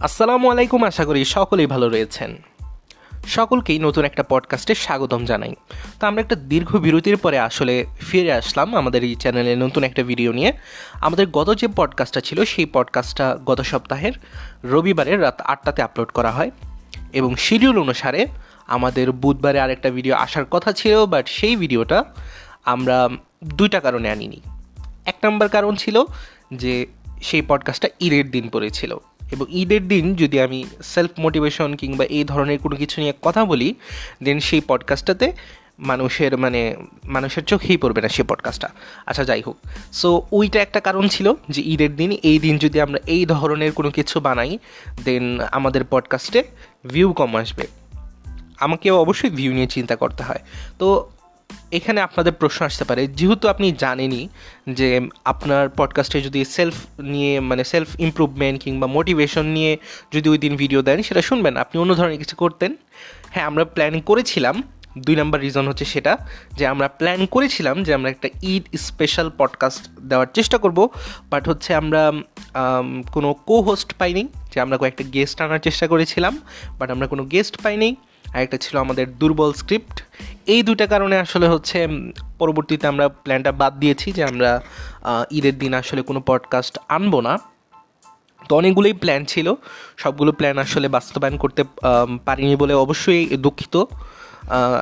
আসসালামু আলাইকুম, আশা করি সকলেই ভালো রয়েছেন। সকলকেই নতুন একটা পডকাস্টে স্বাগতম জানাই। তো আমরা একটা দীর্ঘ বিরতির পরে আসলে ফিরে আসলাম আমাদের এই চ্যানেলে নতুন একটা ভিডিও নিয়ে। আমাদের গত যে পডকাস্টটা ছিল, সেই পডকাস্টটা গত সপ্তাহের রবিবারের রাত আটটাতে আপলোড করা হয় এবং শিডিউল অনুসারে আমাদের বুধবারে আরেকটা ভিডিও আসার কথা ছিল, বাট সেই ভিডিওটা আমরা দুইটা কারণে আনিনি। এক নম্বর কারণ ছিল যে সেই পডকাস্টটা ঈদের দিন পড়েছিল। এবং ঈদের দিন যদি আমি সেলফ মোটিভেশন কিংবা এই ধরনের কোনো কিছু নিয়ে কথা বলি দেন সেই পডকাস্টটাতে মানুষের মানে মানুষের চোখেই পড়বে না সেই পডকাস্টটা আচ্ছা যাই হোক। সো ওইটা একটা কারণ ছিল যে ঈদের দিন, এই দিন যদি আমরা এই ধরনের কোনো কিছু বানাই দেন আমাদের পডকাস্টে ভিউ কম আসবে। আমাকেও অবশ্যই ভিউ নিয়ে চিন্তা করতে হয়। তো এখানে আপনাদের প্রশ্ন আসতে পারে, যেহেতু আপনি জানেনই যে আপনার পডকাস্টে যদি সেলফ নিয়ে মানে সেলফ ইমপ্রুভমেন্ট কিংবা মোটিভেশন নিয়ে যদি ওই দিন ভিডিও দেন, সেটা শুনবেন। আপনি অন্য ধরনের কিছু করতেন। হ্যাঁ আমরা প্ল্যান করেছিলাম। দুই নাম্বার রিজন হচ্ছে সেটা যে আমরা প্ল্যান করেছিলাম যে আমরা একটা ঈদ স্পেশাল পডকাস্ট দেওয়ার চেষ্টা করব বাট হচ্ছে আমরা কোনো কো হোস্ট পাইনি, যে আমরা কয়েকটা গেস্ট আনার চেষ্টা করেছিলাম বাট আমরা কোনো গেস্ট পাইনি। আরেকটা ছিল আমাদের দুর্বল স্ক্রিপ্ট এই দুটা কারণে আসলে হচ্ছে পরবর্তীতে আমরা প্ল্যানটা বাদ দিয়েছি যে আমরা ঈদের দিন আসলে কোনো পডকাস্ট আনব না। তো অনেকগুলোই প্ল্যান ছিল। সবগুলো প্ল্যান আসলে বাস্তবায়ন করতে পারিনি বলে অবশ্যই দুঃখিত।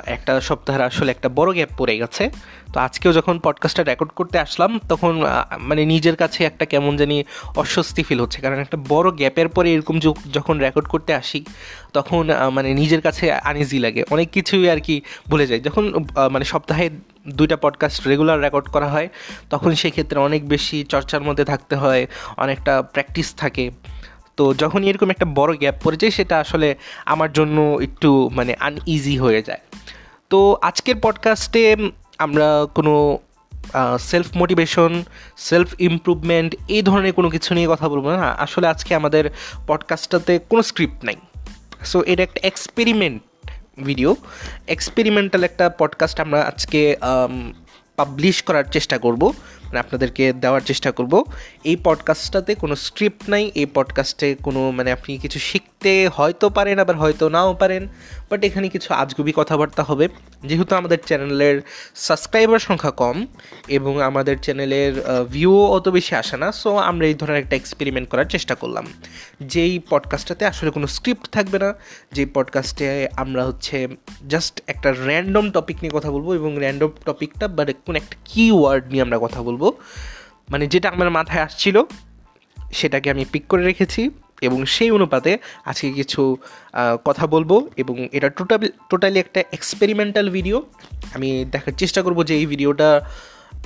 একটা সপ্তাহের আসলে একটা বড় গ্যাপ পড়ে গেছে। তো আজকেও যখন পডকাস্টটা রেকর্ড করতে আসলাম, তখন মানে নিজের কাছে একটা কেমন জানি অস্বস্তি ফিল হচ্ছে। কারণ একটা বড় গ্যাপের পরে এরকম যখন রেকর্ড করতে আসি, তখন মানে নিজের কাছে আনইজি লাগে। অনেক কিছুই আর কি ভুলে যায় যখন মানে সপ্তাহে দুইটা পডকাস্ট রেগুলার রেকর্ড করা হয়, তখন সেক্ষেত্রে অনেক বেশি চর্চার মধ্যে থাকতে হয়, অনেকটা প্র্যাকটিস থাকে। তো যখন এরকম একটা বড় গ্যাপ পড়ে যায়, সেটা আসলে আমার জন্য একটু মানে আনইজি হয়ে যায়। তো আজকের পডকাস্টে আমরা কোনো সেলফ মোটিভেশন সেলফ ইমপ্রুভমেন্ট এই ধরনের কোনো কিছু নিয়ে কথা বলব না। আসলে আজকে আমাদের পডকাস্টটাতে কোনো স্ক্রিপ্ট নাই। সো এটা একটা এক্সপেরিমেন্ট ভিডিও এক্সপেরিমেন্টাল একটা পডকাস্ট আমরা আজকে পাবলিশ করার চেষ্টা করব। মানে আপনাদেরকে দেওয়ার চেষ্টা করব। এই পডকাস্টটাতে কোনো স্ক্রিপ্ট নাই, এই পডকাস্টে কোনো মানে আপনি কিছু শিখতে হয়তো পারেন, আবার হয়তো নাও পারেন বাট এখানে কিছু আজগুবি কথাবার্তা হবে। যেহেতু আমাদের চ্যানেলের সাবস্ক্রাইবার সংখ্যা কম এবং আমাদের চ্যানেলের ভিউও অত বেশি আসে না সো আমরা এই ধরনের একটা এক্সপেরিমেন্ট করার চেষ্টা করলাম। যেই পডকাস্টটাতে আসলে কোনো স্ক্রিপ্ট থাকবে না, যেই পডকাস্টে আমরা হচ্ছে জাস্ট একটা র্যান্ডম টপিক নিয়ে কথা বলব এবং র্যান্ডম টপিকটা বাট কোনো একটা কি ওয়ার্ড নিয়ে আমরা কথা বলব। মানে যেটা আমার মাথায় আসছিল, সেটাকে আমি পিক করে রেখেছি। এবং সেই অনুপাতে আজকে কিছু কথা বলব এবং এটা টোটাল, টোটালি একটা এক্সপেরিমেন্টাল ভিডিও আমি দেখার চেষ্টা করব যে এই ভিডিওটা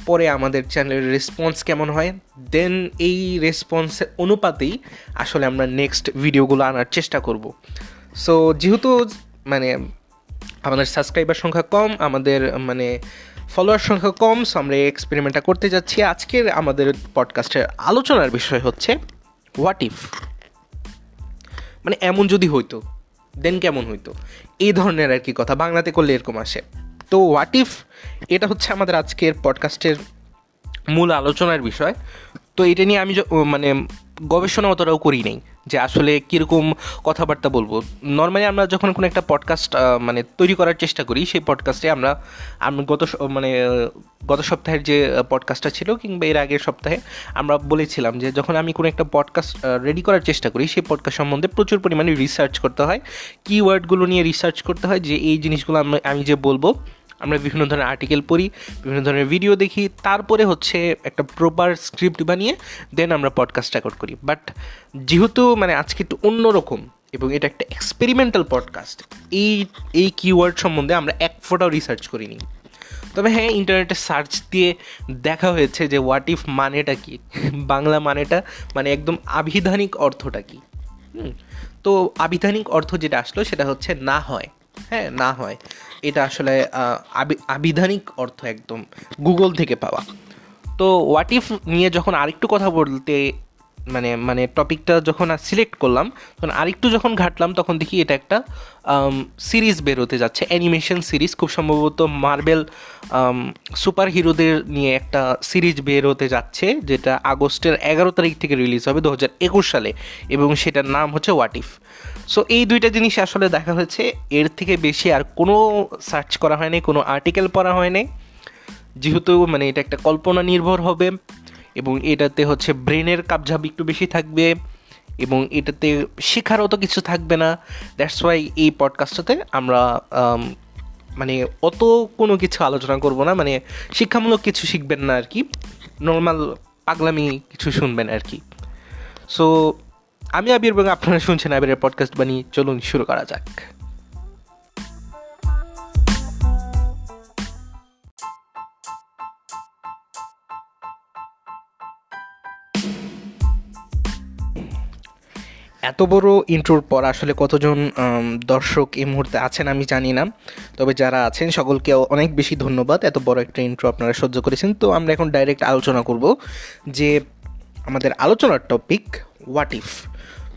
পরে আমাদের চ্যানেলের রেসপন্স কেমন হয়। দেন এই রেসপন্সের অনুপাতেই আসলে আমরা নেক্সট ভিডিওগুলো আনার চেষ্টা করব। সো যেহেতু মানে আমাদের সাবস্ক্রাইবার সংখ্যা কম, আমাদের মানে ফলোয়ার সংখ্যা কম সো আমরা এই এক্সপেরিমেন্টটা করতে যাচ্ছি। আজকের আমাদের পডকাস্টের আলোচনার বিষয় হচ্ছে হোয়াট ইফ মানে এমন যদি হইতো দেন কেমন হইতো? এই ধরনের আর কি কথা বাংলাতে করলে এরকম আসে। তো হোয়াট ইফ এটা হচ্ছে আমাদের আজকের পডকাস্টের মূল আলোচনার বিষয়। তো এটা নিয়ে আমি মানে গবেষণা অতটাও করি নেই যে আসলে কীরকম কথাবার্তা বলব। নর্মালি আমরা যখন কোনো একটা পডকাস্ট মানে তৈরি করার চেষ্টা করি, সেই পডকাস্টে আমরা, আমি, গত মানে গত সপ্তাহের যে পডকাস্টটা ছিল কিংবা এর আগের সপ্তাহে আমরা বলেছিলাম যে যখন আমি কোনো একটা পডকাস্ট রেডি করার চেষ্টা করি, সেই পডকাস্ট সম্বন্ধে প্রচুর পরিমাণে রিসার্চ করতে হয়। কিওয়ার্ডগুলো নিয়ে রিসার্চ করতে হয় যে এই জিনিসগুলো আমি যে বলব আমরা বিভিন্ন ধরনের আর্টিকেল পড়ি, বিভিন্ন ধরনের ভিডিও দেখি, তারপরে হচ্ছে একটা প্রপার স্ক্রিপ্ট বানিয়ে দেন আমরা পডকাস্ট রেকর্ড করি। বাট যেহেতু মানে আজকে একটু অন্যরকম এবং এটা একটা এক্সপেরিমেন্টাল পডকাস্ট এই এই কিওয়ার্ড সম্বন্ধে আমরা এক ফোটাও রিসার্চ করিনি। তবে হ্যাঁ ইন্টারনেটে সার্চ দিয়ে দেখা হয়েছে যে হোয়াট ইফ মানেটা কি? বাংলা মানেটা মানে একদম আবিধানিক অর্থটা কি? তো আবিধানিক অর্থ যেটা আসলো সেটা হচ্ছে না হয়। হ্যাঁ না হয়। এটা আসলে আবিধানিক অর্থ একদম গুগল থেকে পাওয়া। তো হোয়াট ইফ নিয়ে যখন আরেকটু কথা বলতে মানে মানে টপিকটা যখন সিলেক্ট করলাম, তখন আরেকটু যখন ঘাটলাম, তখন দেখি এটা একটা সিরিজ বের হতে যাচ্ছে, অ্যানিমেশন সিরিজ। খুব সম্ভবত মার্বেল সুপার হিরোদের নিয়ে একটা সিরিজ বের হতে যাচ্ছে, যেটা আগস্টের এগারো তারিখ থেকে রিলিজ হবে, দু সালে। এবং সেটার নাম হচ্ছে হোয়াট ইফ সো এই দুইটা জিনিস আসলে দেখা হয়েছে। এর থেকে বেশি আর কোনো সার্চ করা হয়নি, কোনো আর্টিকেল পড়া হয়নি। যেহেতু মানে এটা একটা কল্পনা নির্ভর হবে এবং এটাতে হচ্ছে ব্রেনের কাবঝাব একটু বেশি থাকবে এবং এটাতে শেখারও তো কিছু থাকবে না। দ্যাটস ওয়াই এই পডকাস্টটাতে আমরা মানে অত কোনো কিছু আলোচনা করব না। মানে শিক্ষামূলক কিছু শিখবেন না আর কি। নর্মাল পাগলামি কিছু শুনবেন আর কি। সো আমি আবির এবং আপনারা শুনছেন আবিরের পডকাস্ট বানিয়ে চলুন শুরু করা যাক। এত বড় ইন্ট্রোর পর আসলে কতজন দর্শক এই মুহূর্তে আছেন আমি জানি না। তবে যারা আছেন, সকলকে অনেক বেশি ধন্যবাদ। এত বড় একটা ইন্ট্রো আপনারা সহ্য করেছেন। তো আমরা এখন ডাইরেক্ট আলোচনা করব যে আমাদের আলোচনার টপিক হোয়াট ইফ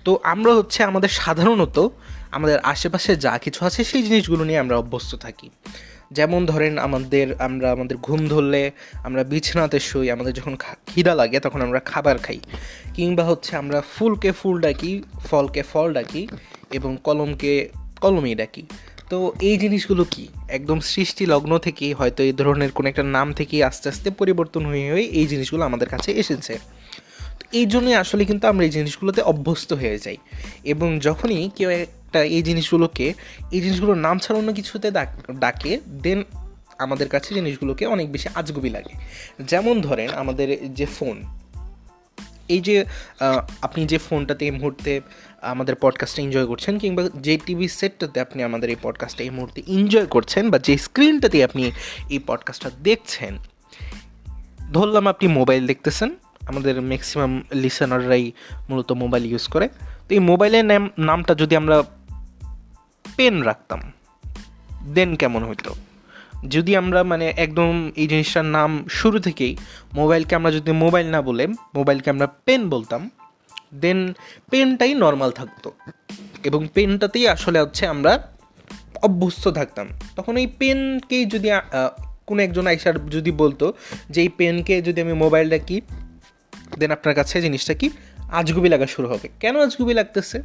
তো আমরা হচ্ছে আমাদের সাধারণত আমাদের আশেপাশে যা কিছু আছে সেই জিনিসগুলো নিয়ে আমরা অভ্যস্ত থাকি। যেমন ধরেন আমাদের, আমরা আমাদের ঘুম ধরলে আমরা বিছানাতে শুই, আমাদের যখন খিদা লাগে তখন আমরা খাবার খাই। কিংবা হচ্ছে আমরা ফুলকে ফুল ডাকি, ফলকে ফল ডাকি এবং কলমকে কলমই ডাকি। তো এই জিনিসগুলো কি? একদম সৃষ্টি লগ্ন থেকেই হয়তো এই ধরনের কোনো একটা নাম থেকেই আস্তে আস্তে পরিবর্তন হয়ে হয়ে এই জিনিসগুলো আমাদের কাছে এসেছে। এই জন্যই আসলে কিন্তু আমরা এই জিনিসগুলোতে অভ্যস্ত হয়ে যাই। এবং যখনই কেউ একটা এই জিনিসগুলোকে, এই জিনিসগুলোর নাম ছাড়া অন্য কিছুতে ডাকে দেন আমাদের কাছে জিনিসগুলোকে অনেক বেশি আজগুবি লাগে। যেমন ধরেন আমাদের যে ফোন, এই যে আপনি যে ফোনটাতে এই মুহূর্তে আমাদের পডকাস্টটা এনজয় করছেন কিংবা যে টিভি সেটটাতে আপনি আমাদের এই পডকাস্টটা এই মুহূর্তে এনজয় করছেন বা যে স্ক্রিনটাতে আপনি এই পডকাস্টটা দেখছেন, ধরলাম আপনি মোবাইল দেখতেছেন আমাদের ম্যাক্সিমাম লিসনাররাই মূলত মোবাইল ইউজ করে। তো এই মোবাইলের নাম, নামটা যদি আমরা পেন রাখতাম দেন কেমন হইতো? যদি আমরা মানে একদম এই জিনিসটার নাম শুরু থেকেই মোবাইলকে আমরা যদি মোবাইল না বলে মোবাইলকে আমরা পেন বলতাম দেন পেনটাই নর্মাল থাকতো। এবং পেনটাতেই আসলে হচ্ছে আমরা অভ্যস্ত থাকতাম। তখন এই পেনকেই যদি কোনো একজন আইসার যদি বলতো যে এই পেনকে যদি আমি মোবাইল ডাকি দেন আপনার কাছে জিনিসটা কি? আজগুবি লাগা শুরু হবে। কেন আজগুবি লাগতেছে?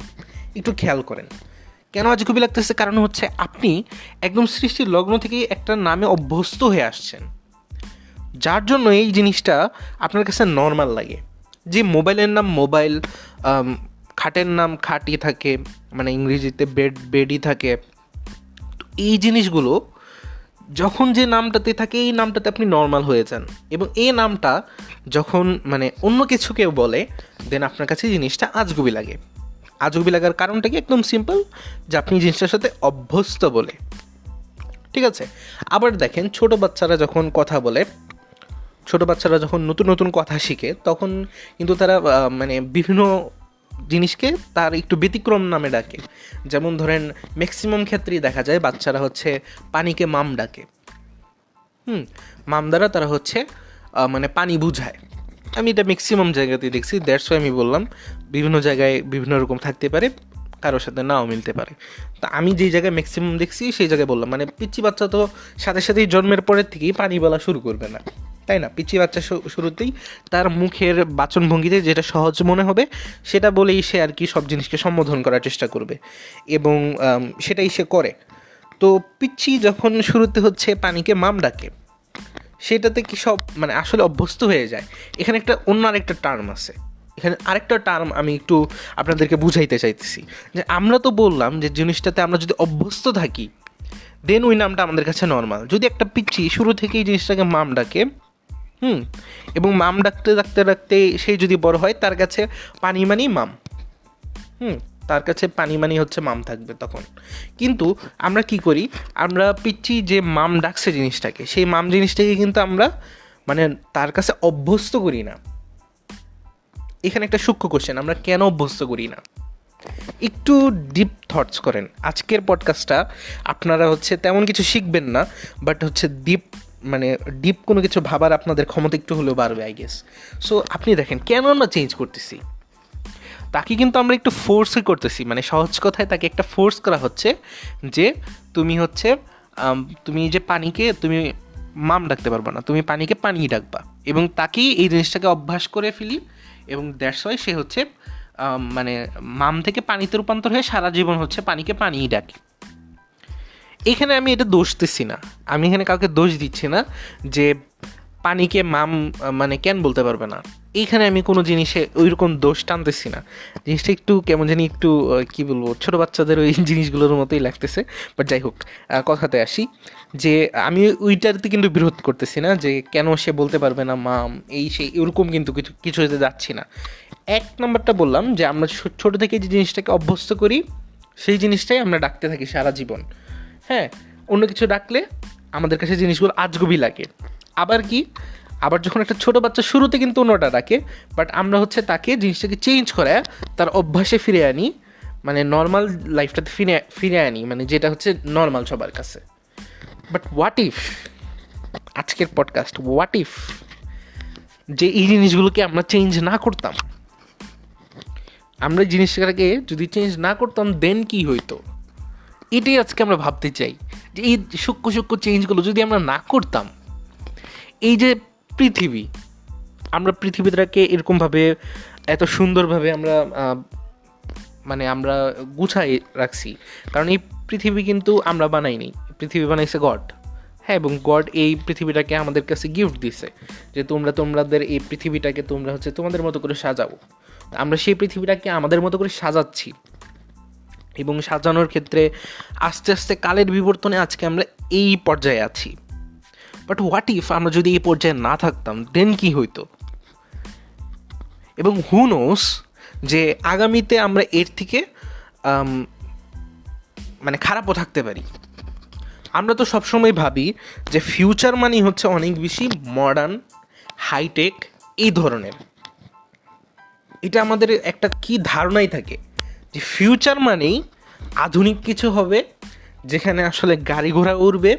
একটু খেয়াল করেন। কেন আজগুবি লাগতেছে? কারণ হচ্ছে আপনি একদম সৃষ্টির লগ্ন থেকে একটা নামে অভ্যস্ত হয়ে আসছেন। যার জন্য এই জিনিসটা আপনার কাছে নর্মাল লাগে। যে মোবাইলের নাম মোবাইল খাটের নাম খাটি থাকে মানে ইংরেজিতে বেড বেডই থাকে। এই জিনিসগুলো যখন যে নামটাতে থাকে, এই নামটাতে আপনি নর্মাল হয়ে যান। এবং এই নামটা যখন মানে অন্য কিছু কেউ বলে দেন আপনার কাছে জিনিসটা আজগুবি লাগে। আজগুবি লাগার কারণটা কি? একদম সিম্পল যে আপনি জিনিসটার সাথে অভ্যস্ত বলে। ঠিক আছে? আবার দেখেন, ছোট বাচ্চারা যখন কথা বলে, ছোট বাচ্চারা যখন নতুন নতুন কথা শিখে, তখন কিন্তু তারা মানে বিভিন্ন জিনিসকে তার একটু ব্যতিক্রম নামে ডাকে। যেমন ধরেন ম্যাক্সিমাম ক্ষেত্রেই দেখা যায় বাচ্চারা হচ্ছে পানিকে মাম ডাকে। হুম, মাম দ্বারা তারা হচ্ছে মানে পানি বুঝায়। আমি এটা ম্যাক্সিমাম জায়গাতে দেখছি দ্যাটস ওয়াই আমি বললাম, বিভিন্ন জায়গায় বিভিন্ন রকম থাকতে পারে, কারোর সাথে নাও মিলতে পারে। তা আমি যেই জায়গায় ম্যাক্সিমাম দেখছি, সেই জায়গায় বললাম মানে পিচ্ছি বাচ্চা তো সাথে সাথেই জন্মের পরের থেকেই পানি বলা শুরু করবে না। তাই না? পিচি বাচ্চা শুরুতেই তার মুখের বাচনভঙ্গিতে যেটা সহজ মনে হবে, সেটা বলেই সে আর কি সব জিনিসকে সম্বোধন করার চেষ্টা করবে। এবং সেটাই সে করে। তো পিচ্ছি যখন শুরুতে হচ্ছে পানিকে মাম ডাকে, সেটাতে কি সব মানে আসলে অভ্যস্ত হয়ে যায়। এখানে একটা অন্য আরেকটা টার্ম আছে। এখানে আরেকটা টার্ম আমি একটু আপনাদেরকে বুঝাইতে চাইতেছি। যে আমরা তো বললাম যে জিনিসটাতে আমরা যদি অভ্যস্ত থাকি দেন ওই নামটা আমাদের কাছে নর্মাল যদি একটা পিচ্ছি শুরু থেকেই জিনিসটাকে মাম ডাকে হুম, এবং মাম ডাকতে ডাকতে ডাকতে সেই যদি বড় হয়, তার কাছে পানি মানি মাম। হুম, তার কাছে পানি মানি হচ্ছে মাম থাকবে তখন। কিন্তু আমরা কি করি, আমরা পিচ্ছি যে মাম ডাকছে জিনিসটাকে, সেই মাম জিনিসটাকে কিন্তু আমরা মানে তার কাছে অভ্যস্ত করি না। এখানে একটা সূক্ষ্ম কোশ্চেন আমরা কেন অভ্যস্ত করি না? একটু ডিপ থটস করেন। আজকের পডকাস্টটা আপনারা হচ্ছে তেমন কিছু শিখবেন না বাট হচ্ছে ডিপ মানে ডিপ কোনো কিছু ভাবার আপনাদের ক্ষমতা একটু হলেও বাড়বে আই গেস সো আপনি দেখেন, কেন আমরা চেঞ্জ করতেছি? তাকে কিন্তু আমরা একটু ফোর্সই করতেছি। মানে সহজ কথায় তাকে একটা ফোর্স করা হচ্ছে যে তুমি হচ্ছে তুমি যে পানিকে, তুমি মাম ডাকতে পারবে না, তুমি পানিকে পানি ডাকবা। এবং তাকেই এই জিনিসটাকে অভ্যাস করে ফেলি এবং দ্যাটস ওয়াই সে হচ্ছে মানে মাম থেকে পানিতে রূপান্তর হয়ে সারা জীবন হচ্ছে পানিকে পানিই ডাকে। এখানে আমি এটা দোষ দিচ্ছি না। আমি এখানে কাউকে দোষ দিচ্ছি না যে পানিকে মাম মানে কেন বলতে পারবে না। এইখানে আমি কোনো জিনিসে ওইরকম দোষ টানতেছি না। জিনিসটা একটু কেমন জানি একটু কি বলব, ছোটো বাচ্চাদের ওই জিনিসগুলোর মতোই লাগতেছে। বাট যাই হোক কথাতে আসি যে আমি ওইটাতে কিন্তু বিরোধ করতেছি না যে কেন সে বলতে পারবে না, মাম, এই সেই এরকম কিন্তু কিছু কিছু হতে যাচ্ছি না। এক নম্বরটা বললাম যে আমরা ছোটো থেকে যে জিনিসটাকে অভ্যস্ত করি, সেই জিনিসটাই আমরা ডাকতে থাকি সারা জীবন। হ্যাঁ অন্য কিছু ডাকলে আমাদের কাছে জিনিসগুলো আজগুবি লাগে। আবার কি? আবার যখন একটা ছোট বাচ্চা শুরুতে কিন্তু অন্যটা ডাকে বাট আমরা হচ্ছে তাকে জিনিসটাকে চেঞ্জ করে তার অভ্যাসে ফিরে আনি মানে নর্মাল লাইফটাতে ফিরে ফিরে আনি মানে যেটা হচ্ছে নর্মাল সবার কাছে। বাট হোয়াট ইফ আজকের পডকাস্ট হোয়াট ইফ যে এই জিনিসগুলোকে আমরা চেঞ্জ না করতাম? আমরা জিনিসটাকে যদি চেঞ্জ না করতাম দেন কি হইতো? এটাই আজকে আমরা ভাবতে চাই যে এই সূক্ষ্ম সূক্ষ্ম চেঞ্জগুলো যদি আমরা না করতাম, এই যে পৃথিবী, আমরা পৃথিবীটাকে এরকমভাবে, এত সুন্দরভাবে আমরা মানে আমরা গুছাই রাখছি। কারণ এই পৃথিবী কিন্তু আমরা বানাইনি। পৃথিবী বানাইছে গড। হ্যাঁ এবং গড এই পৃথিবীটাকে আমাদের কাছে গিফট দিছে যে তোমরা তোমাদের এই পৃথিবীটাকে তোমরা হচ্ছে তোমাদের মতো করে সাজাও। আমরা সেই পৃথিবীটাকে আমাদের মতো করে সাজাচ্ছি। এবং সাজানোর ক্ষেত্রে আস্তে আস্তে কালের বিবর্তনে আজকে আমরা এই পর্যায়ে আছি। বাট হোয়াট ইফ আমরা যদি এই পর্যায়ে না থাকতাম? দেন কি হইতো? এবং হু নোস যে আগামীতে আমরা এর থেকে মানে খারাপও থাকতে পারি। আমরা তো সবসময় ভাবি যে ফিউচার মানি হচ্ছে অনেক বেশি মডার্ন হাইটেক এই ধরনের। এটা আমাদের একটা কি ধারণাই থাকে। যে ফিউচার মানেই আধুনিক কিছু হবে, যেখানে আসলে গাড়ি ঘোড়া উড়বে,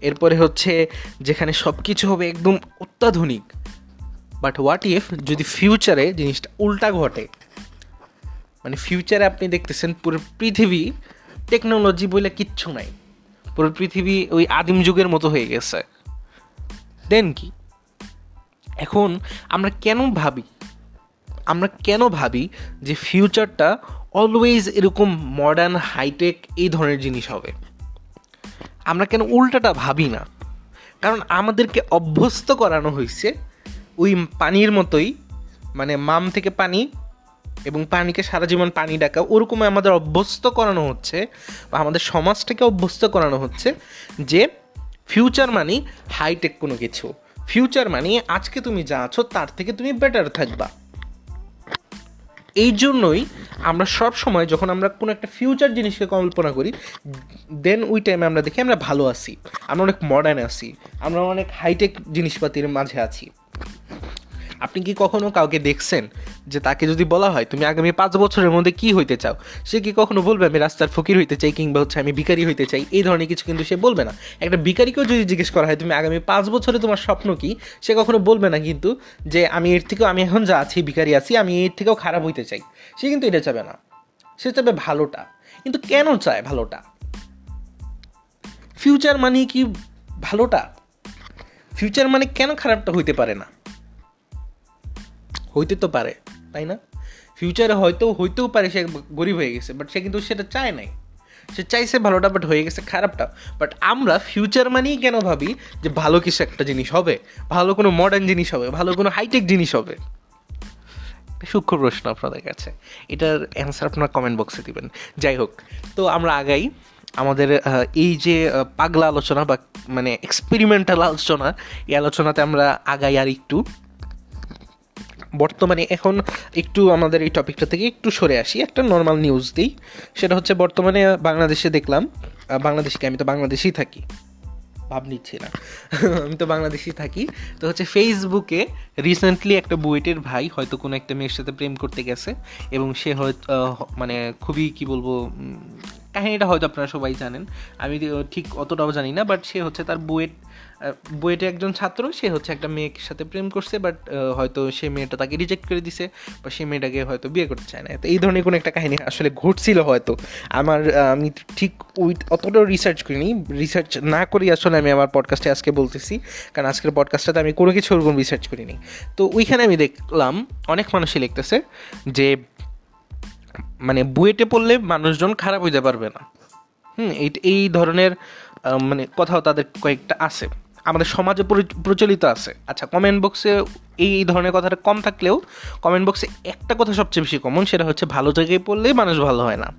এরপরে হচ্ছে যেখানে সব কিছু হবে একদম অত্যাধুনিক। বাট হোয়াট ইফ যদি ফিউচারে জিনিসটা উল্টা ঘটে? মানে ফিউচারে আপনি দেখতেছেন পুরো পৃথিবী টেকনোলজি বলে কিচ্ছু নাই। পুরো পৃথিবী ওই আদিম যুগের মতো হয়ে গেছে। দেন কি? এখন আমরা কেন ভাবি? আমরা কেন ভাবি যে ফিউচারটা অলওয়েজ এরকম মডার্ন হাইটেক এই ধরনের জিনিস হবে। আমরা কেন উল্টাটা ভাবি না? কারণ আমাদেরকে অভ্যস্ত করানো হয়েছে ওই পানির মতোই মানে মাম থেকে পানি এবং পানিকে সারা জীবন পানি ডাকা ওরকম আমাদের অভ্যস্ত করানো হচ্ছে বা আমাদের সমাজটাকে অভ্যস্ত করানো হচ্ছে যে ফিউচার মানি হাইটেক কোনো কিছু। ফিউচার মানি আজকে তুমি যা আছো তার থেকে তুমি বেটার থাকবা। এই জন্যই আমরা সব সময় যখন আমরা কোনো একটা ফিউচার জিনিসকে কল্পনা করি দেন ওই টাইমে আমরা দেখি আমরা ভালো আছি, আমরা অনেক মডার্ন আছি, আমরা অনেক হাইটেক জিনিসপাতির মাঝে আছি। আপনি কি কখনো কাউকে দেখছেন যে তাকে যদি বলা হয়, তুমি আগামী পাঁচ বছরের মধ্যে কি হইতে চাও? সে কি কখনো বলবে, আমি রাস্তার ফকির হইতে চাই কিংবা হচ্ছে আমি ভিকারি হইতে চাই? এই ধরনের কিছু কিন্তু সে বলবে না। একটা ভিখারিকেও যদি জিজ্ঞেস করা হয়, তুমি আগামী পাঁচ বছরে তোমার স্বপ্ন কি? সে কখনো বলবে না কিন্তু যে, আমি এর থেকেও, আমি এখন যা আছি, ভিখারি আছি, আমি এর থেকেও খারাপ হইতে চাই। সে কিন্তু এটা চাবে না। সে চাবে ভালোটা। কিন্তু কেন চায় ভালোটা? ফিউচার মানে কি ভালোটা? ফিউচার মানে কেন খারাপটা হইতে পারে না? হইতে তো পারে, তাই না? ফিউচারে হয়তো, হইতেও পারে সে গরিব হয়ে গেছে বাট সে কিন্তু সেটা চায় নাই। সে চাইছে ভালোটা বাট হয়ে গেছে খারাপটা। বাট আমরা ফিউচার মানেই কেন ভাবি যে ভালো কিছু একটা জিনিস হবে? ভালো কোনো মডার্ন জিনিস হবে, ভালো কোনো হাইটেক জিনিস হবে? সূক্ষ্ম প্রশ্ন আপনাদের কাছে। এটার অ্যান্সার আপনারা কমেন্ট বক্সে দিবেন। যাই হোক, তো আমরা আগাই। আমাদের এই যে পাগলা আলোচনা বা মানে এক্সপেরিমেন্টাল আলোচনা, এই আলোচনাতে আমরা আগাই আর একটু। বর্তমানে এখন একটু আমাদের এই টপিকটা থেকে একটু সরে আসি, একটা নর্মাল নিউজ দিই। সেটা হচ্ছে বর্তমানে বাংলাদেশে দেখলাম বাংলাদেশকে আমি তো বাংলাদেশেই থাকি। ভাব নিচ্ছি না। আমি তো বাংলাদেশেই থাকি। তো হচ্ছে ফেসবুকে রিসেন্টলি একটা বুয়েটের ভাই, হয়তো কোনো একটা মেয়ের সাথে প্রেম করতে গেছে, এবং সে হয়তো মানে খুবই কি বলব কাহিনীটা হয়তো আপনারা সবাই জানেন। আমি ঠিক অতটাও জানি না বাট সে হচ্ছে তার বুয়েট বুয়েটে একজন ছাত্র, সে হচ্ছে একটা মেয়ের সাথে প্রেম করছে বাট হয়তো সে মেয়েটা তাকে রিজেক্ট করে দিছে, বা সে মেয়েটাকে হয়তো বিয়ে করতে চায় না। তো এই ধরনের কোনো একটা কাহিনী আসলে ঘটছিল হয়তো। আমার আমি ঠিক ওই অতটাও রিসার্চ করিনি। রিসার্চ না করি আসলে আমি আমার পডকাস্টে আজকে বলতেছি, কারণ আজকের পডকাস্টটাতে আমি কোনো কিছু ওরকম রিসার্চ করিনি। তো ওইখানে আমি দেখলাম, অনেক মানুষই লিখতেছে যে মানে বুয়েটে পড়লে মানুষজন খারাপ হইতে পারবে না। হুম, এই এই ধরনের মানে কথাও তাদের কয়েকটা আছে। আমাদের সমাজে প্রচলিত আছে। আচ্ছা কমেন্ট বক্সে এই ধরনের কথাটা কম থাকলেও কমেন্ট বক্সে একটা কথা সবচেয়ে বেশি কমন সেটা হচ্ছে ভালো জায়গায় পড়লেই মানুষ ভালো হয় না।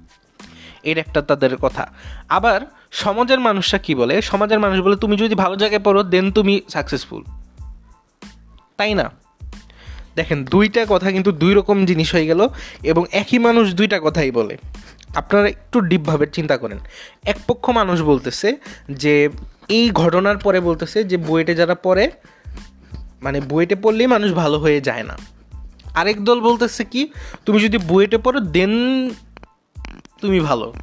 এর একটা তাদের কথা। আবার সমাজের মানুষরা কি বলে? সমাজের মানুষ বলে, তুমি যদি ভালো জায়গায় পড়ো দেন তুমি সাকসেসফুল তাই না? দেখেন, দুইটা কথা কিন্তু দুই রকম জিনিস হয়ে গেল এবং একই মানুষ দুইটা কথাই বলে। আপনারা একটু ডিপভাবে চিন্তা করেন। এক পক্ষ মানুষ বলতেছে যে এই ঘটনার পরে বলতেছে যে বুয়েটে যারা পড়ে মানে বুয়েটে পড়লেই মানুষ ভালো হয়ে যায় না। আরেক দল বলতেছে কি, তুমি যদি বুয়েটে পড়ো দেন তুমি ভালো।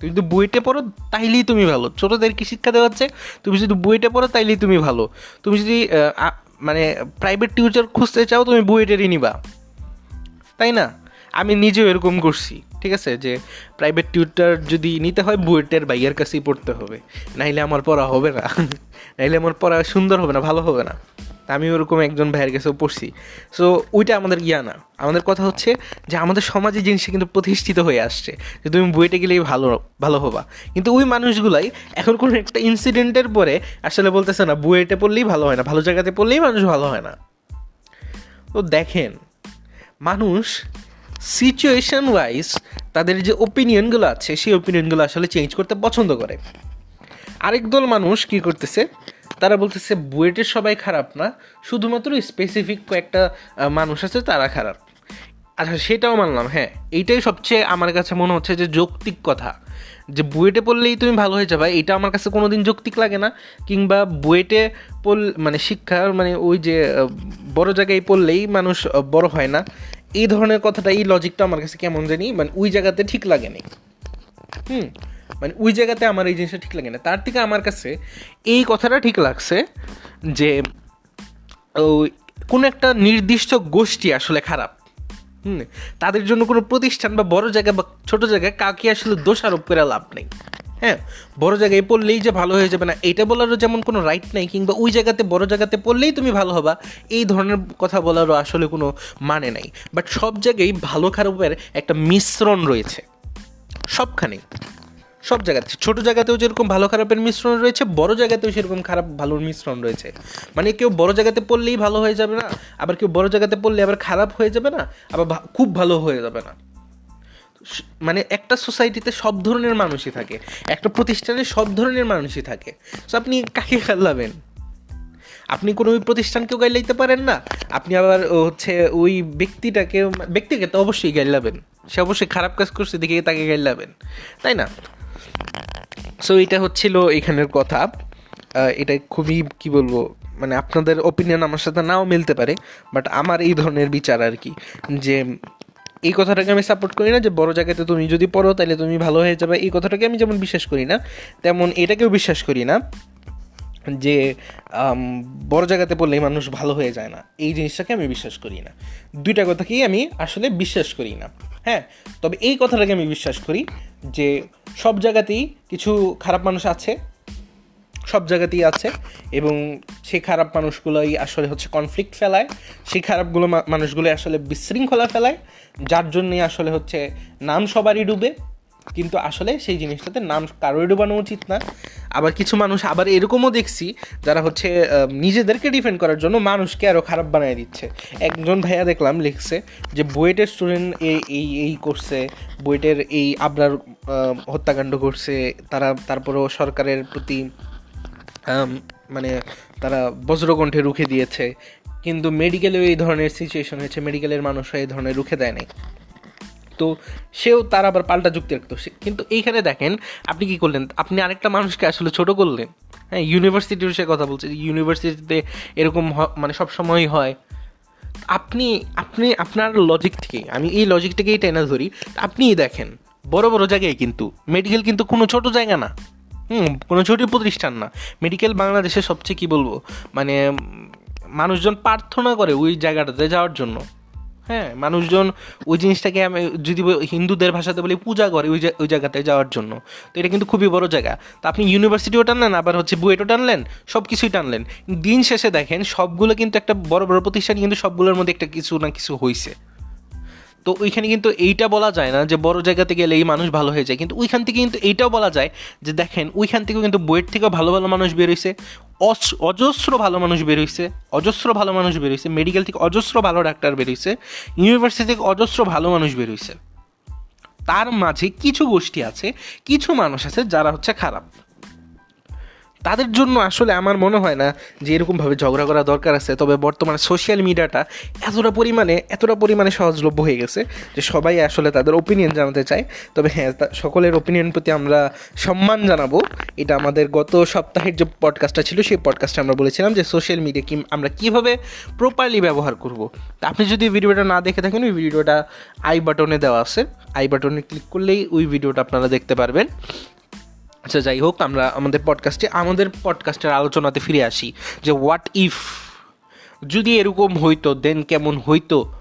তুমি যদি বুয়েটে পড়ো, তাইলেই তুমি ভালো। ছোটোদের কি শিক্ষা দেওয়া হচ্ছে তুমি যদি বুয়েটে পড়ো, তাইলেই তুমি ভালো। তুমি যদি মানে প্রাইভেট টিউচার খুঁজতে চাও, তুমি বুয়েটেরই নিবা। তাই না? আমি নিজেও এরকম করছি। ঠিক আছে? যে প্রাইভেট টিউটার যদি নিতে হয়, বুয়েটের বাইয়ের কাছেই পড়তে হবে। নাইলে আমার পড়া হবে না। নাইলে আমার পড়া সুন্দর হবে না, ভালো হবে না। আমি ওরকম একজন ভাইয়ের কাছেও পড়ছি। সো ওইটা আমাদের ইয়া না। আমাদের কথা হচ্ছে যে আমাদের সমাজে জিনিসটা কিন্তু প্রতিষ্ঠিত হয়ে আসছে। যে তুমি বুয়েটে গেলেই ভালো ভালো হবা। কিন্তু ওই মানুষগুলাই এখন কোনো একটা ইনসিডেন্টের পরে আসলে বলতেছে না, বুয়েটে পড়লেই ভালো হয় না, ভালো জায়গাতে পড়লেই মানুষ ভালো হয় না। তো দেখেন, মানুষ সিচুয়েশন ওয়াইজ তাদের যে ওপিনিয়নগুলো আছে, সেই ওপিনিয়নগুলো আসলে চেঞ্জ করতে পছন্দ করে। আরেক দল মানুষ কি করতেছে? তারা বলতেছে বুয়েটের সবাই খারাপ না, শুধুমাত্র স্পেসিফিক কয়েকটা মানুষ আছে, তারা খারাপ। আচ্ছা সেটাও মানলাম হ্যাঁ। এইটাই সবচেয়ে আমার কাছে মনে হচ্ছে যে যৌক্তিক কথা। যে বুয়েটে পড়লেই তুমি ভালো হয়ে যাবে, এটা আমার কাছে কোনো দিন যৌক্তিক লাগে না। কিংবা বুয়েটে পড় মানে শিক্ষার মানে ওই যে বড় জায়গায় পড়লেই মানুষ বড় হয় না। এই ধরনের কথাটা, এই লজিকটা আমার কাছে কেমন জানি মানে ওই জায়গাতে ঠিক লাগে লাগেনি। হুম? মানে ওই জায়গাতে আমার এই জিনিসটা ঠিক লাগে না। তার থেকে আমার কাছে এই কথাটা ঠিক লাগছে যে ওই কোনো একটা নির্দিষ্ট গোষ্ঠী আসলে খারাপ। হুম? তাদের জন্য কোনো প্রতিষ্ঠান বা বড় জায়গা বা ছোটো জায়গায় কাকে আসলে দোষারোপ করে লাভ নেই। হ্যাঁ বড় জায়গায় পড়লেই যে ভালো হয়ে যাবে না, এটা বলারও যেমন কোনো রাইট নেই, কিংবা ওই জায়গাতে, বড় জায়গাতে পড়লেই তুমি ভালো হবা, এই ধরনের কথা বলারও আসলে কোনো মানে নাই। বাট সব জায়গায় ভালো খারাপের একটা মিশ্রণ রয়েছে, সবখানেই। সব জায়গাতে, ছোটো জায়গাতেও যেরকম ভালো খারাপের মিশ্রণ রয়েছে, বড় জায়গাতেও সেরকম খারাপ, ভালোর মিশ্রণ রয়েছে। মানে কেউ বড় জায়গাতে পড়লেই ভালো হয়ে যাবে না, আবার কেউ বড় জায়গাতে পড়লে আবার খারাপ হয়ে যাবে না, আবার খুব ভালো হয়ে যাবে না। মানে একটা সোসাইটিতে সব ধরনের মানুষই থাকে। একটা প্রতিষ্ঠানে সব ধরনের মানুষই থাকে। সো আপনি কাকে খেলাবেন আপনি কোনো ওই প্রতিষ্ঠানকেও গাইলাইতে পারেন না। আপনি আবার হচ্ছে ওই ব্যক্তিটাকে ব্যক্তিকে তো অবশ্যই গাইলাবেন। সে অবশ্যই খারাপ কাজ করছে, দেখে তাকে গাইলাবেন। তাই না? সো এটা হচ্ছিল এখানের কথা। এটা খুবই, কি বলব মানে আপনাদের ওপিনিয়ন আমার সাথে নাও মিলতে পারে বাট আমার এই ধরনের বিচার আর কি, যে এই কথাটাকে আমি সাপোর্ট করি না যে বড় জায়গাতে তুমি যদি পড়ো তাহলে তুমি ভালো হয়ে যাবে। এই কথাটাকে আমি যেমন বিশ্বাস করি না, তেমন এটাকেও বিশ্বাস করি না যে বড় জায়গাতে পড়লেই মানুষ ভালো হয়ে যায় না। এই জিনিসটাকে আমি বিশ্বাস করি না। দুইটা কথাকেই আমি আসলে বিশ্বাস করি না। হ্যাঁ? তবে এই কথাটাকে আমি বিশ্বাস করি যে, সব জায়গাতেই কিছু খারাপ মানুষ আছে সব জায়গাতেই আছে এবং সেই খারাপ মানুষগুলোই আসলে হচ্ছে কনফ্লিক্ট ফেলায়। সেই খারাপগুলো মানুষগুলো আসলে বিশৃঙ্খলা ফেলায়, যার জন্যে আসলে হচ্ছে নাম সবারই ডুবে। কিন্তু আসলে সেই জিনিসটাতে নাম কারোই ডুবানো উচিত না। আবার কিছু মানুষ আবার এরকমও দেখছি, যারা হচ্ছে নিজেদেরকে ডিফেন্ড করার জন্য মানুষকে আরও খারাপ বানিয়ে দিচ্ছে। একজন ভাইয়া দেখলাম লিখছে যে, বুয়েটের স্টুডেন্ট এই এই এই করছে, বুয়েটের এই আবরার হত্যাকাণ্ড করছে তারা, তারপরেও সরকারের প্রতি মানে তারা বজ্রকণ্ঠে রুখে দিয়েছে। কিন্তু মেডিকেলেও এই ধরনের সিচুয়েশন হয়েছে। মেডিকেলের মানুষরা এই ধরনের রুখে দেয় নাই। তো সেও তার আবার পাল্টা যুক্তি রাখতো কিন্তু এইখানে দেখেন, আপনি কি করলেন? আপনি আরেকটা মানুষকে আসলে ছোট করলেন। হ্যাঁ ইউনিভার্সিটির সে কথা বলছে ইউনিভার্সিটিতে এরকম মানে সব সময়ই হয়। আপনি আপনি, আপনার লজিক থেকে, আমি এই লজিক থেকেই টেনে ধরি, আপনিই দেখেন, বড় বড় জায়গায় কিন্তু মেডিকেল কিন্তু কোনো ছোট জায়গা না। হুম, কোনো ছোটো প্রতিষ্ঠান না। মেডিকেল বাংলাদেশে সবচেয়ে কী বলব? মানে মানুষজন প্রার্থনা করে ওই জায়গাটাতে যাওয়ার জন্য। হ্যাঁ মানুষজন ওই জিনিসটাকে আমি যদি হিন্দুদের ভাষাতে বলি, পূজা করে ওই ওই জায়গাতে যাওয়ার জন্য। তো এটা কিন্তু খুবই বড় জায়গা। তো আপনি ইউনিভার্সিটিও টানলেন, আবার হচ্ছে বুয়েটও টানলেন সব কিছুই টানলেন। দিন শেষে দেখেন, সবগুলো কিন্তু একটা বড় বড় প্রতিষ্ঠান কিন্তু সবগুলোর মধ্যে একটা কিছু না কিছু হয়েছে তো ওইখানে কিন্তু এইটা বলা যায় না যে বড় জায়গাতে গেলে এই মানুষ ভালো হয়ে যায়। কিন্তু ওইখান থেকে কিন্তু এইটাও বলা যায় যে দেখেন, ওইখান থেকেও কিন্তু বইয়ের থেকেও ভালো ভালো মানুষ বেরোইছে অজস্র ভালো মানুষ বেরোইছে অজস্র ভালো মানুষ বেরোইছে মেডিকেল থেকে অজস্র ভালো ডাক্তার বেরোইছে ইউনিভার্সিটি থেকে অজস্র ভালো মানুষ বেরোইছে তার মাঝে কিছু গোষ্ঠী আছে, কিছু মানুষ আছে যারা হচ্ছে খারাপ। তাদের জন্য আসলে আমার মনে হয় না যে এরকমভাবে ঝগড়া করা দরকার আছে। তবে বর্তমানে সোশ্যাল মিডিয়াটা এতটা পরিমাণে এতটা পরিমাণে সহজলভ্য হয়ে গেছে যে সবাই আসলে তাদের ওপিনিয়ন জানাতে চায়। তবে হ্যাঁ সকলের ওপিনিয়ন প্রতি আমরা সম্মান জানাব। এটা আমাদের গত সপ্তাহের যে পডকাস্টটা ছিল, সেই পডকাস্টে আমরা বলেছিলাম যে সোশ্যাল মিডিয়া কি, আমরা কীভাবে প্রপারলি ব্যবহার করব। তা আপনি যদি ভিডিওটা না দেখে থাকেন, ওই ভিডিওটা আই বাটনে দেওয়া আছে। আই বাটনে ক্লিক করলেই ওই ভিডিওটা আপনারা দেখতে পারবেন। আচ্ছা যাই হোক, আমরা আমাদের পডকাস্টে আমাদের পডকাস্টের আলোচনাতে ফিরে আসি যে হোয়াট ইফ যদি এরকম হইতো দেন কেমন হইতো?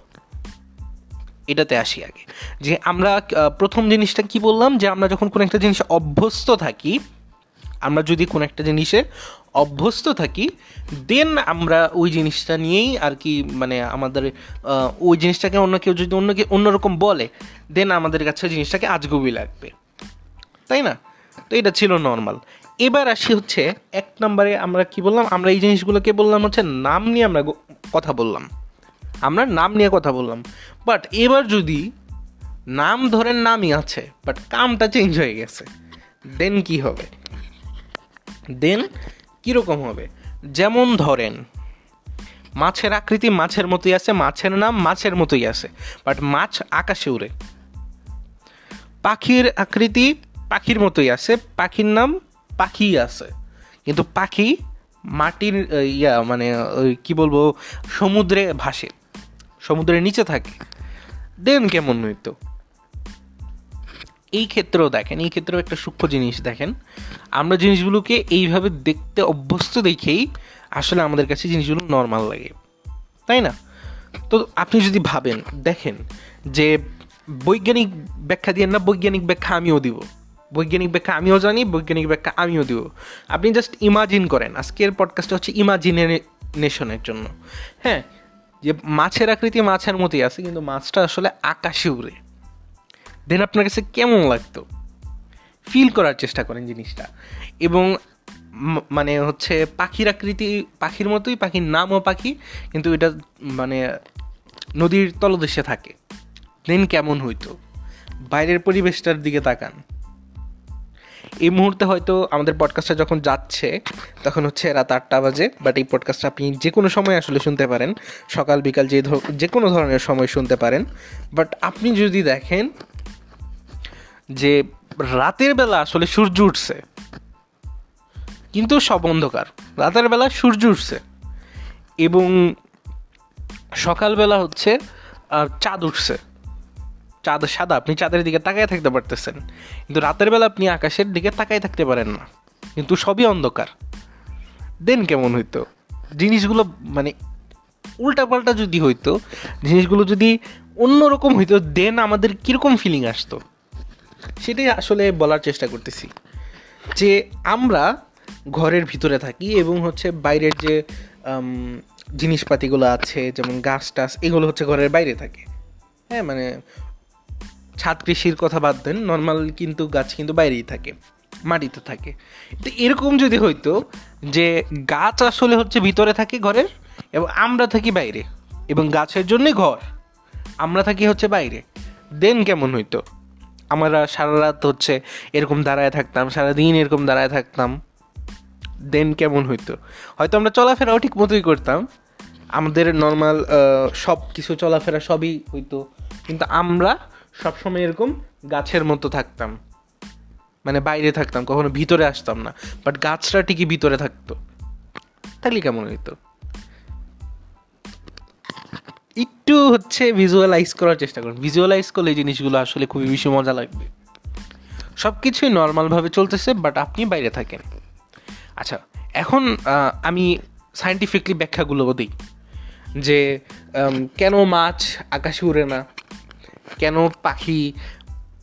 এটাতে আসি আগে। যে আমরা প্রথম জিনিসটা কি বললাম? যে আমরা যখন কোনো একটা জিনিসে অভ্যস্ত থাকি, আমরা যদি কোনো একটা জিনিসে অভ্যস্ত থাকি দেন আমরা ওই জিনিসটা নিয়েই আর কি মানে আমাদের ওই জিনিসটাকে অন্য কেউ যদি অন্য কেউ অন্যরকম বলে দেন আমাদের কাছে জিনিসটাকে আজগুবি লাগবে। তাই না? তো এটা ছিল নর্মাল এবার আসি হচ্ছে এক নম্বরে আমরা কি বললাম? আমরা এই জিনিসগুলোকে বললাম হচ্ছে নাম নিয়ে আমরা কথা বললাম। আমরা নাম নিয়ে কথা বললাম। বাট এবার যদি নাম ধরেন নামই আছে বাট কামটা চেঞ্জ হয়ে গেছে দেন কি হবে? দেন কীরকম হবে? যেমন ধরেন, মাছের আকৃতি মাছের মতোই আছে, মাছের নাম মাছের মতোই আছে বাট মাছ আকাশে উড়ে। পাখির আকৃতি পাখির মতোই আছে। পাখির নাম পাখি আছে। কিন্তু পাখি মাটির ইয়া মানে কী বলব, সমুদ্রে ভাসে। সমুদ্রের নিচে থাকে। দেন কেমন হইতো? এই ক্ষেত্রেও দেখেন, এই ক্ষেত্রেও একটা সূক্ষ্ম জিনিস দেখেন। আমরা জিনিসগুলোকে এইভাবে দেখতে অভ্যস্ত দেখেই আসলে আমাদের কাছে জিনিসগুলো নর্মাল লাগে। তাই না? তো আপনি যদি ভাবেন, দেখেন যে বৈজ্ঞানিক ব্যাখ্যা দিয়ে না, বৈজ্ঞানিক ব্যাখ্যা আমিও দিব। বৈজ্ঞানিক ব্যাখ্যা আমিও জানি, বৈজ্ঞানিক ব্যাখ্যা আমিও দিব। আপনি জাস্ট ইমাজিন করেন, আজকের পডকাস্টটা হচ্ছে ইমাজিনেশনের জন্য। হ্যাঁ যে মাছের আকৃতি মাছের মতোই আছে, কিন্তু মাছটা আসলে আকাশে উড়ে। দেন আপনার কাছে কেমন লাগতো? ফিল করার চেষ্টা করেন জিনিসটা। এবং মানে হচ্ছে পাখির আকৃতি, পাখির মতোই, পাখির নামও পাখি, কিন্তু এটা মানে নদীর তলদেশে থাকে। দেন কেমন হইতো? বাইরের পরিবেশটার দিকে তাকান। এই মুহূর্তে হয়তো আমাদের পডকাস্টটা যখন যাচ্ছে, তখন হচ্ছে রাত আটটা বাজে বাট এই পডকাস্টটা আপনি যে কোনো সময় আসলে শুনতে পারেন। সকাল, বিকাল যে যে কোনো ধরনের সময় শুনতে পারেন। বাট আপনি যদি দেখেন যে রাতের বেলা আসলে সূর্য উঠছে, কিন্তু সব অন্ধকার। রাতের বেলা সূর্য উঠছে, এবং সকালবেলা হচ্ছে চাঁদ উঠছে। চাঁদ সাদা, আপনি চাঁদের দিকে তাকায় থাকতে পারতেছেন। কিন্তু রাতের বেলা আপনি আকাশের দিকে তাকায় থাকতে পারেন না। কিন্তু সবই অন্ধকার। দেন কেমন হইতো? জিনিসগুলো মানে উল্টাপাল্টা যদি হইতো, জিনিসগুলো যদি অন্যরকম হইতো, দেন আমাদের কীরকম ফিলিং আসতো? সেটাই আসলে বলার চেষ্টা করতেছি। যে আমরা ঘরের ভিতরে থাকি এবং হচ্ছে বাইরের যে জিনিসপাতিগুলো আছে, যেমন গাছ টাছ এগুলো হচ্ছে ঘরের বাইরে থাকে। হ্যাঁ মানে ছাদ কৃষির কথা বাদ দেন নর্মাল কিন্তু গাছ কিন্তু বাইরেই থাকে, মাটিতে থাকে। তো এরকম যদি হইতো যে গাছ আসলে হচ্ছে ভিতরে থাকে ঘরের এবং আমরা থাকি বাইরে এবং গাছের জন্যই ঘর, আমরা থাকি হচ্ছে বাইরে দেন কেমন হইতো? আমরা সারা রাত হচ্ছে এরকম দাঁড়ায় থাকতাম, সারাদিন এরকম দাঁড়ায় থাকতাম দেন কেমন হইতো? হয়তো আমরা চলাফেরাও ঠিক মতোই করতাম, আমাদের নর্মাল সব কিছু চলাফেরা সবই হইতো, কিন্তু আমরা সবসময় এরকম গাছের মতো থাকতাম। মানে বাইরে থাকতাম, কখনো ভিতরে আসতাম না। বাট গাছটা ঠিকই ভিতরে থাকতো। তাহলে কেমন হইতো? একটু হচ্ছে ভিজুয়ালাইজ করার চেষ্টা করুন। ভিজুয়ালাইজ করলে এই জিনিসগুলো আসলে খুবই বেশি মজা লাগবে। সব কিছুই নর্মালভাবে চলতেছে বাট আপনি বাইরে থাকেন। আচ্ছা এখন আমি সায়েন্টিফিকলি ব্যাখ্যাগুলো দিই। যে কেন মাছ আকাশে উড়ে না? কেন পাখি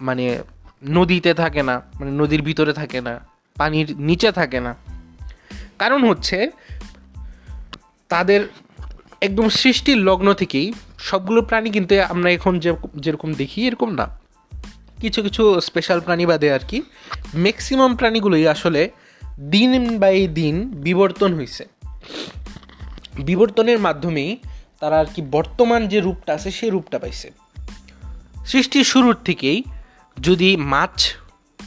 মানে নদীতে থাকে না মানে নদীর ভিতরে থাকে না, পানির নিচে থাকে না? কারণ হচ্ছে তাদের একদম সৃষ্টির লগ্ন থেকেই সবগুলো প্রাণী কিন্তু আমরা এখন যে যেরকম দেখি এরকম না। কিছু কিছু স্পেশাল প্রাণী বাদে আর কি ম্যাক্সিমাম প্রাণীগুলোই আসলে দিন বাই দিন বিবর্তন হয়েছে বিবর্তনের মাধ্যমেই তারা আর কি বর্তমান যে রূপটা আছে সেই রূপটা পাইছে। সৃষ্টির শুরুর থেকেই যদি মাছ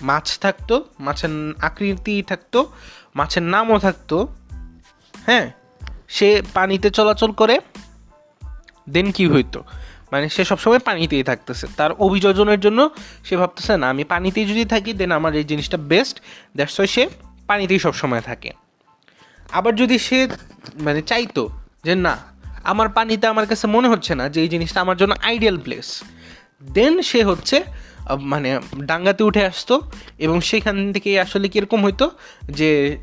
মাছ থাকতো, মাছের আকৃতি থাকতো, মাছের নামও থাকতো হ্যাঁ সে পানিতে চলাচল করে দেন কি হইতো? মানে সে সবসময় পানিতেই থাকতেছে। তার অভিযোজনের জন্য সে ভাবতেছে, না, আমি পানিতেই যদি থাকি দেন আমার এই জিনিসটা বেস্ট দ্যাটস ওয়াই সে পানিতেই সবসময় থাকে। আবার যদি সে মানে চাইতো যে, না, আমার পানিতে আমার কাছে মনে হচ্ছে না যে, এই জিনিসটা আমার জন্য আইডিয়াল প্লেস দেন সে হচ্ছে মানে ডাঙ্গাতে উঠে আসতো এবং সেখান থেকে আসলে কীরকম হইতো যে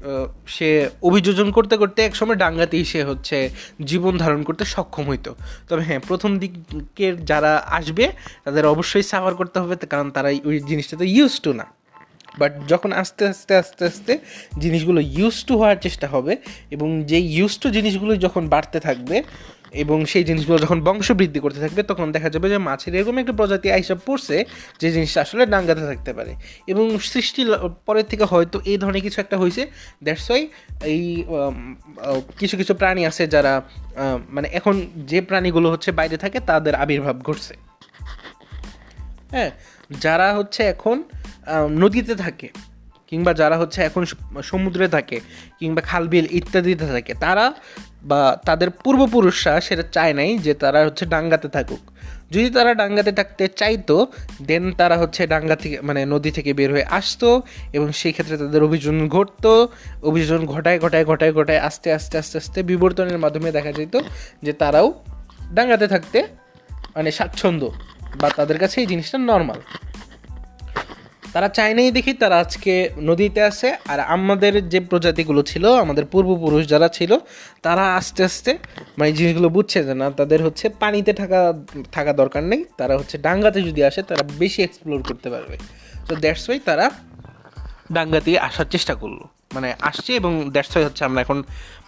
সে অভিযোজন করতে করতে একসময় ডাঙ্গাতেই সে হচ্ছে জীবন ধারণ করতে সক্ষম হইতো। তবে হ্যাঁ প্রথম দিকের যারা আসবে, তাদের অবশ্যই সাফার করতে হবে কারণ তারা ওই জিনিসটাতে ইউজ টু না। বাট যখন আস্তে আস্তে আস্তে আস্তে জিনিসগুলো ইউজ টু হওয়ার চেষ্টা হবে এবং যেই ইউজ টু জিনিসগুলো যখন বাড়তে থাকবে এবং সেই জিনিসগুলো যখন বংশ বৃদ্ধি করতে থাকবে, তখন দেখা যাবে যে মাছের এরকম একটা প্রজাতি আইসা পড়ছে যে জিনিসটা আসলে ডাঙ্গাতে থাকতে পারে। এবং সৃষ্টি পরের থেকে হয়তো এই ধরনের কিছু একটা হয়েছে দ্যাটস ওয়াই এই কিছু কিছু প্রাণী আছে যারা মানে এখন যে প্রাণীগুলো হচ্ছে বাইরে থাকে, তাদের আবির্ভাব ঘটছে। হ্যাঁ যারা হচ্ছে এখন নদীতে থাকে। কিংবা যারা হচ্ছে এখন সমুদ্রে থাকে কিংবা খালবিল ইত্যাদিতে থাকে, তারা বা তাদের পূর্বপুরুষরা সেটা চায় নাই যে তারা হচ্ছে ডাঙ্গাতে থাকুক। যদি তারা ডাঙ্গাতে থাকতে চাইতো দেন তারা হচ্ছে ডাঙ্গা থেকে মানে নদী থেকে বের হয়ে আসতো এবং সেই ক্ষেত্রে তাদের অভিযোজন ঘটতো। অভিযোজন ঘটায় ঘটায় ঘটায় ঘটায় আস্তে আস্তে আস্তে আস্তে বিবর্তনের মাধ্যমে দেখা যেত যে তারাও ডাঙ্গাতে থাকতে মানে স্বাচ্ছন্দ্য বা তাদের কাছে এই জিনিসটা নর্মাল তারা চায়নাই দেখি, তারা আজকে নদীতে আছে, আর আমাদের যে প্রজাতিগুলো ছিল, আমাদের পূর্বপুরুষ যারা ছিল, তারা আস্তে আস্তে মানে জিনিসগুলো বুঝছে যে না, তাদের হচ্ছে পানিতে থাকা থাকা দরকার নেই, তারা হচ্ছে ডাঙ্গাতে যদি আসে, তারা বেশি এক্সপ্লোর করতে পারবে। তো দ্যাটস ওয়াই তারা ডাঙ্গাতে আসার চেষ্টা করল। মানে আসছে এবং দ্যাটস ওয়াই হচ্ছে আমরা এখন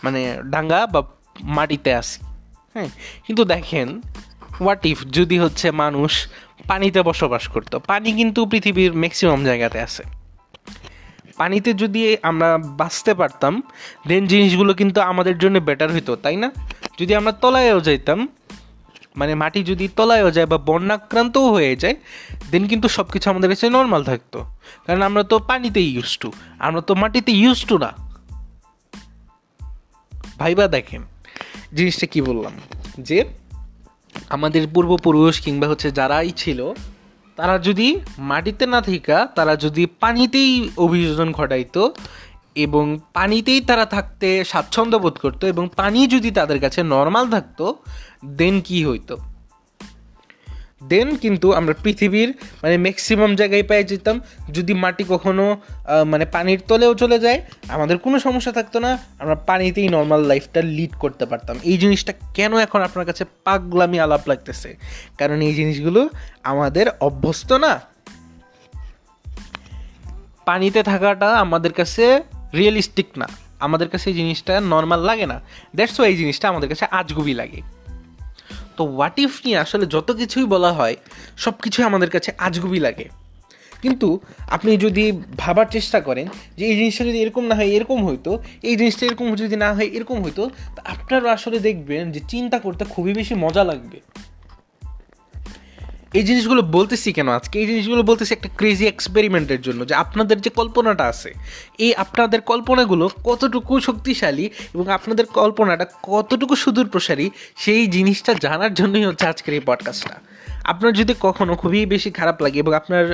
মানে ডাঙ্গা বা মাটিতে আসি হ্যাঁ কিন্তু দেখেন হোয়াট ইফ যদি হচ্ছে মানুষ পানিতে বসবাস করতো? পানি কিন্তু পৃথিবীর ম্যাক্সিমাম জায়গাতে আছে। পানিতে যদি আমরা বাঁচতে পারতাম দেন জিনিসগুলো কিন্তু আমাদের জন্য বেটার হইতো, তাই না? যদি আমরা তলায়ও যাইতাম মানে মাটি যদি তলায়ও যায় বা বন্যাক্রান্তও হয়ে যায় দেন কিন্তু সব কিছু আমাদের কাছে নর্মাল থাকতো। কারণ আমরা তো পানিতে ইউজ টু আমরা তো মাটিতে ইউজ টু না। ভাইবা দেখেন, জিনিসটা কি বললাম? যে আমাদের পূর্বপুরুষ কিংবা হচ্ছে যারাই ছিল, তারা যদি মাটিতে না থাকা, তারা যদি পানিতেই অভিযোজন ঘটাইতো এবং পানিতেই তারা থাকতে স্বাচ্ছন্দ্য বোধ করতো এবং পানি যদি তাদের কাছে নর্মাল থাকতো দেন কি হইতো? দেন কিন্তু আমরা পৃথিবীর মানে ম্যাক্সিমাম জায়গায় পেয়ে যেতাম, যদি মাটি কখনো মানে পানির তলেও চলে যায়, আমাদের কোনো সমস্যা থাকতো না, আমরা পানিতেই নর্মাল লাইফটা লিড করতে পারতাম। এই জিনিসটা কেন এখন আপনার কাছে পাগলামি আলাপ লাগতেছে? কারণ এই জিনিসগুলো আমাদের অভ্যস্ত না। পানিতে থাকাটা আমাদের কাছে রিয়েলিস্টিক না। আমাদের কাছে এই জিনিসটা নর্মাল লাগে না। দ্যাটস এই জিনিসটা আমাদের কাছে আজগুবি লাগে। তো হোয়াট ইফ নিয়ে আসলে যত কিছুই বলা হয়, সব কিছুই আমাদের কাছে আজগুবি লাগে। কিন্তু আপনি যদি ভাবার চেষ্টা করেন যে এই জিনিসটা যদি এরকম না হয়, এরকম হইতো, এই জিনিসটা এরকম যদি না হয় এরকম হইতো, তা আপনারা আসলে দেখবেন যে চিন্তা করতে খুবই বেশি মজা লাগবে। এই জিনিসগুলো বলতেছি কেন? আজকে এই জিনিসগুলো বলতেছি একটা ক্রেজি এক্সপেরিমেন্টের জন্য যে আপনাদের যে কল্পনাটা আছে, এই আপনাদের কল্পনাগুলো কতটুকু শক্তিশালী এবং আপনাদের কল্পনাটা কতটুকু সুদূর প্রসারী, সেই জিনিসটা জানার জন্যই হচ্ছে আজকের এই পডকাস্টটা আপনার যদি কখনো খুবই বেশি খারাপ লাগে এবং আপনার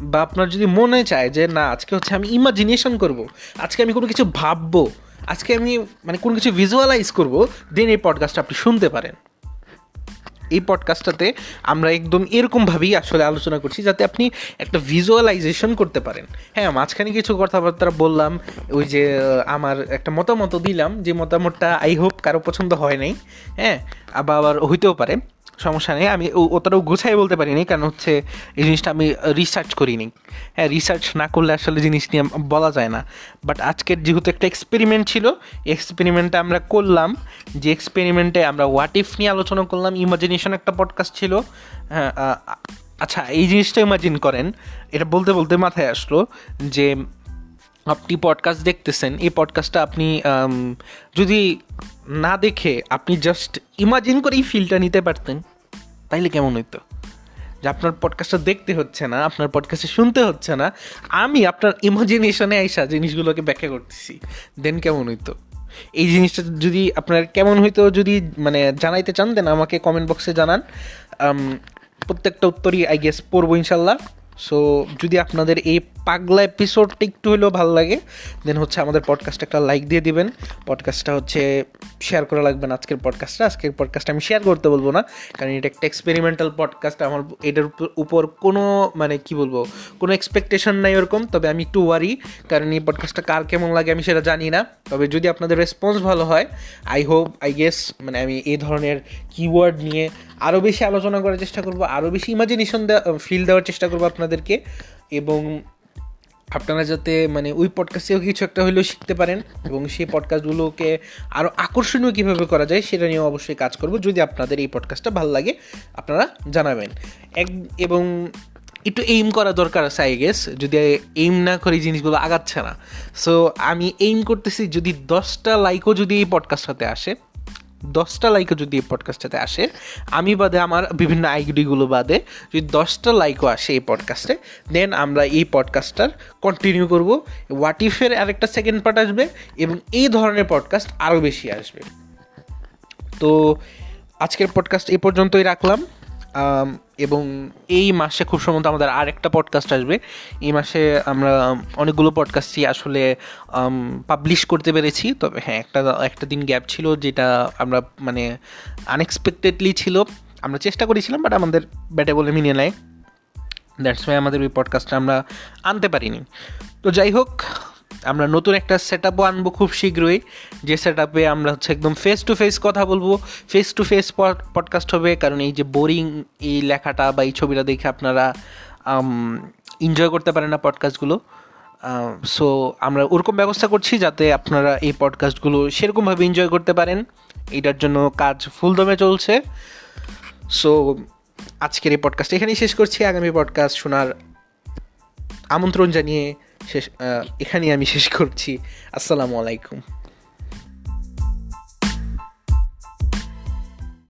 বা আপনার যদি মনে চায় যে না, আজকে হচ্ছে আমি ইমাজিনেশন করব, আজকে আমি কোনো কিছু ভাববো, আজকে আমি মানে কোনো কিছু ভিজুয়ালাইজ করব দেন এই পডকাস্টটা আপনি শুনতে পারেন। এই পডকাস্টটাতে আমরা একদম এরকমভাবেই আসলে আলোচনা করছি যাতে আপনি একটা ভিজুয়ালাইজেশন করতে পারেন। হ্যাঁ মাঝখানে কিছু কথাবার্তা বললাম, ওই যে আমার একটা মতামত দিলাম যে মতামতটা আই হোপ কারও পছন্দ হয় নাই। হ্যাঁ আবার আবার হইতেও পারে। সমস্যা নেই। আমি অতটাও গুছাই বলতে পারিনি, কারণ হচ্ছে এই জিনিসটা আমি রিসার্চ করিনি। হ্যাঁ রিসার্চ না করলে আসলে জিনিস নিয়ে বলা যায় না। বাট আজকের যেহেতু একটা এক্সপেরিমেন্ট ছিল এক্সপেরিমেন্টটা আমরা করলাম। যে এক্সপেরিমেন্টে আমরা হোয়াট ইফ নিয়ে আলোচনা করলাম। ইমাজিনেশন একটা পডকাস্ট ছিল। হ্যাঁ আচ্ছা এই জিনিসটা ইমাজিন করেন। এটা বলতে বলতে মাথায় আসলো যে আপনি পডকাস্ট দেখতেছেন, এই পডকাস্টটা আপনি যদি না দেখে আপনি জাস্ট ইমাজিন করেই ফিলটা নিতে পারতেন, তাইলে কেমন হইতো? যে আপনার পডকাস্টটা দেখতে হচ্ছে না, আপনার পডকাস্টে শুনতে হচ্ছে না, আমি আপনার ইমাজিনেশনে আইসা জিনিসগুলোকে ব্যাখ্যা করতেছি দেন কেমন হইতো? এই জিনিসটা যদি আপনার কেমন হইতো, যদি মানে জানাইতে চান দেন আমাকে কমেন্ট বক্সে জানান। প্রত্যেকটা উত্তরই আই গেস পড়ব ইনশাল্লাহ। সো যদি আপনাদের এই পাগলা এপিসোডটা একটু হলেও ভালো লাগে দেন হচ্ছে আমাদের পডকাস্টটা একটা লাইক দিয়ে দিবেন। পডকাস্টটা হচ্ছে শেয়ার করা লাগবে না আজকের পডকাস্টটা আজকের পডকাস্টটা আমি শেয়ার করতে বলব না, কারণ এটা একটা এক্সপেরিমেন্টাল পডকাস্ট আমার এটার উপর কোনো মানে কি বলব, কোনো এক্সপেকটেশন নাই ওরকম, তবে আমি একটু ওয়ারি কারণ এই পডকাস্টটা কার কেমন লাগে আমি সেটা জানি না। তবে যদি আপনাদের রেসপন্স ভালো হয় আই হোপ আই গেস মানে আমি এই ধরনের কিওয়ার্ড নিয়ে আরও বেশি আলোচনা করার চেষ্টা করব আরও বেশি ইমাজিনেশন ফিল দেওয়ার চেষ্টা করব আপনাদেরকে এবং আপনারা যাতে মানে ওই পডকাস্টেও কিছু একটা হলেও শিখতে পারেন এবং সেই পডকাস্টগুলোকে আরও আকর্ষণীয় কীভাবে করা যায় সেটা নিয়েও অবশ্যই কাজ করব। যদি আপনাদের এই পডকাস্টটা ভালো লাগে, আপনারা জানাবেন। এক, এবং একটু এইম করা দরকার আছে আই গেস যদি এইম না করে জিনিসগুলো আগাচ্ছে না। সো আমি এইম করতেছি যদি দশটা লাইকও যদি এই পডকাস্টটাতে আসে দশটা লাইকও যদি এই পডকাস্টটাতে আসে, আমি বাদে আমার বিভিন্ন আইডিগুলো বাদে যদি দশটা লাইকও আসে এই পডকাস্টে দেন আমরা এই পডকাস্টটার কন্টিনিউ করব। হোয়াট ইফের আরেকটা সেকেন্ড পার্ট আসবে এবং এই ধরনের পডকাস্ট আরও বেশি আসবে। তো আজকের পডকাস্ট এই পর্যন্তই রাখলাম। এবং এই মাসে খুব সম্ভবত আমাদের আর একটা পডকাস্ট আসবে। এই মাসে আমরা অনেকগুলো পডকাস্টই আসলে পাবলিশ করতে পেরেছি। তবে হ্যাঁ একটা একটা দিন গ্যাপ ছিল যেটা আমরা মানে আনএক্সপেক্টেডলি ছিল। আমরা চেষ্টা করেছিলাম বাট আমাদের ব্যাটে বলে মিনে নেয়। দ্যাটস ওয়াই আমাদের ওই পডকাস্টটা আমরা আনতে পারিনি। তো যাই হোক আমরা নতুন একটা সেট আপও আনব খুব শীঘ্রই, যে সেট আপে আমরা হচ্ছে একদম ফেস টু ফেস কথা বলব। ফেস টু ফেস পডকাস্ট হবে, কারণ এই যে বোরিং এই লেখাটা বা এই ছবিটা দেখে আপনারা এনজয় করতে পারেন না পডকাস্টগুলো সো আমরা ওরকম ব্যবস্থা করছি যাতে আপনারা এই পডকাস্টগুলো সেরকমভাবে এনজয় করতে পারেন। এটার জন্য কাজ ফুলদমে চলছে। সো আজকের এই পডকাস্ট এখানেই শেষ করছি। আগামী পডকাস্ট শোনার আমন্ত্রণ জানিয়ে শেষ এখানেই আমি শেষ করছি। আসসালামু আলাইকুম।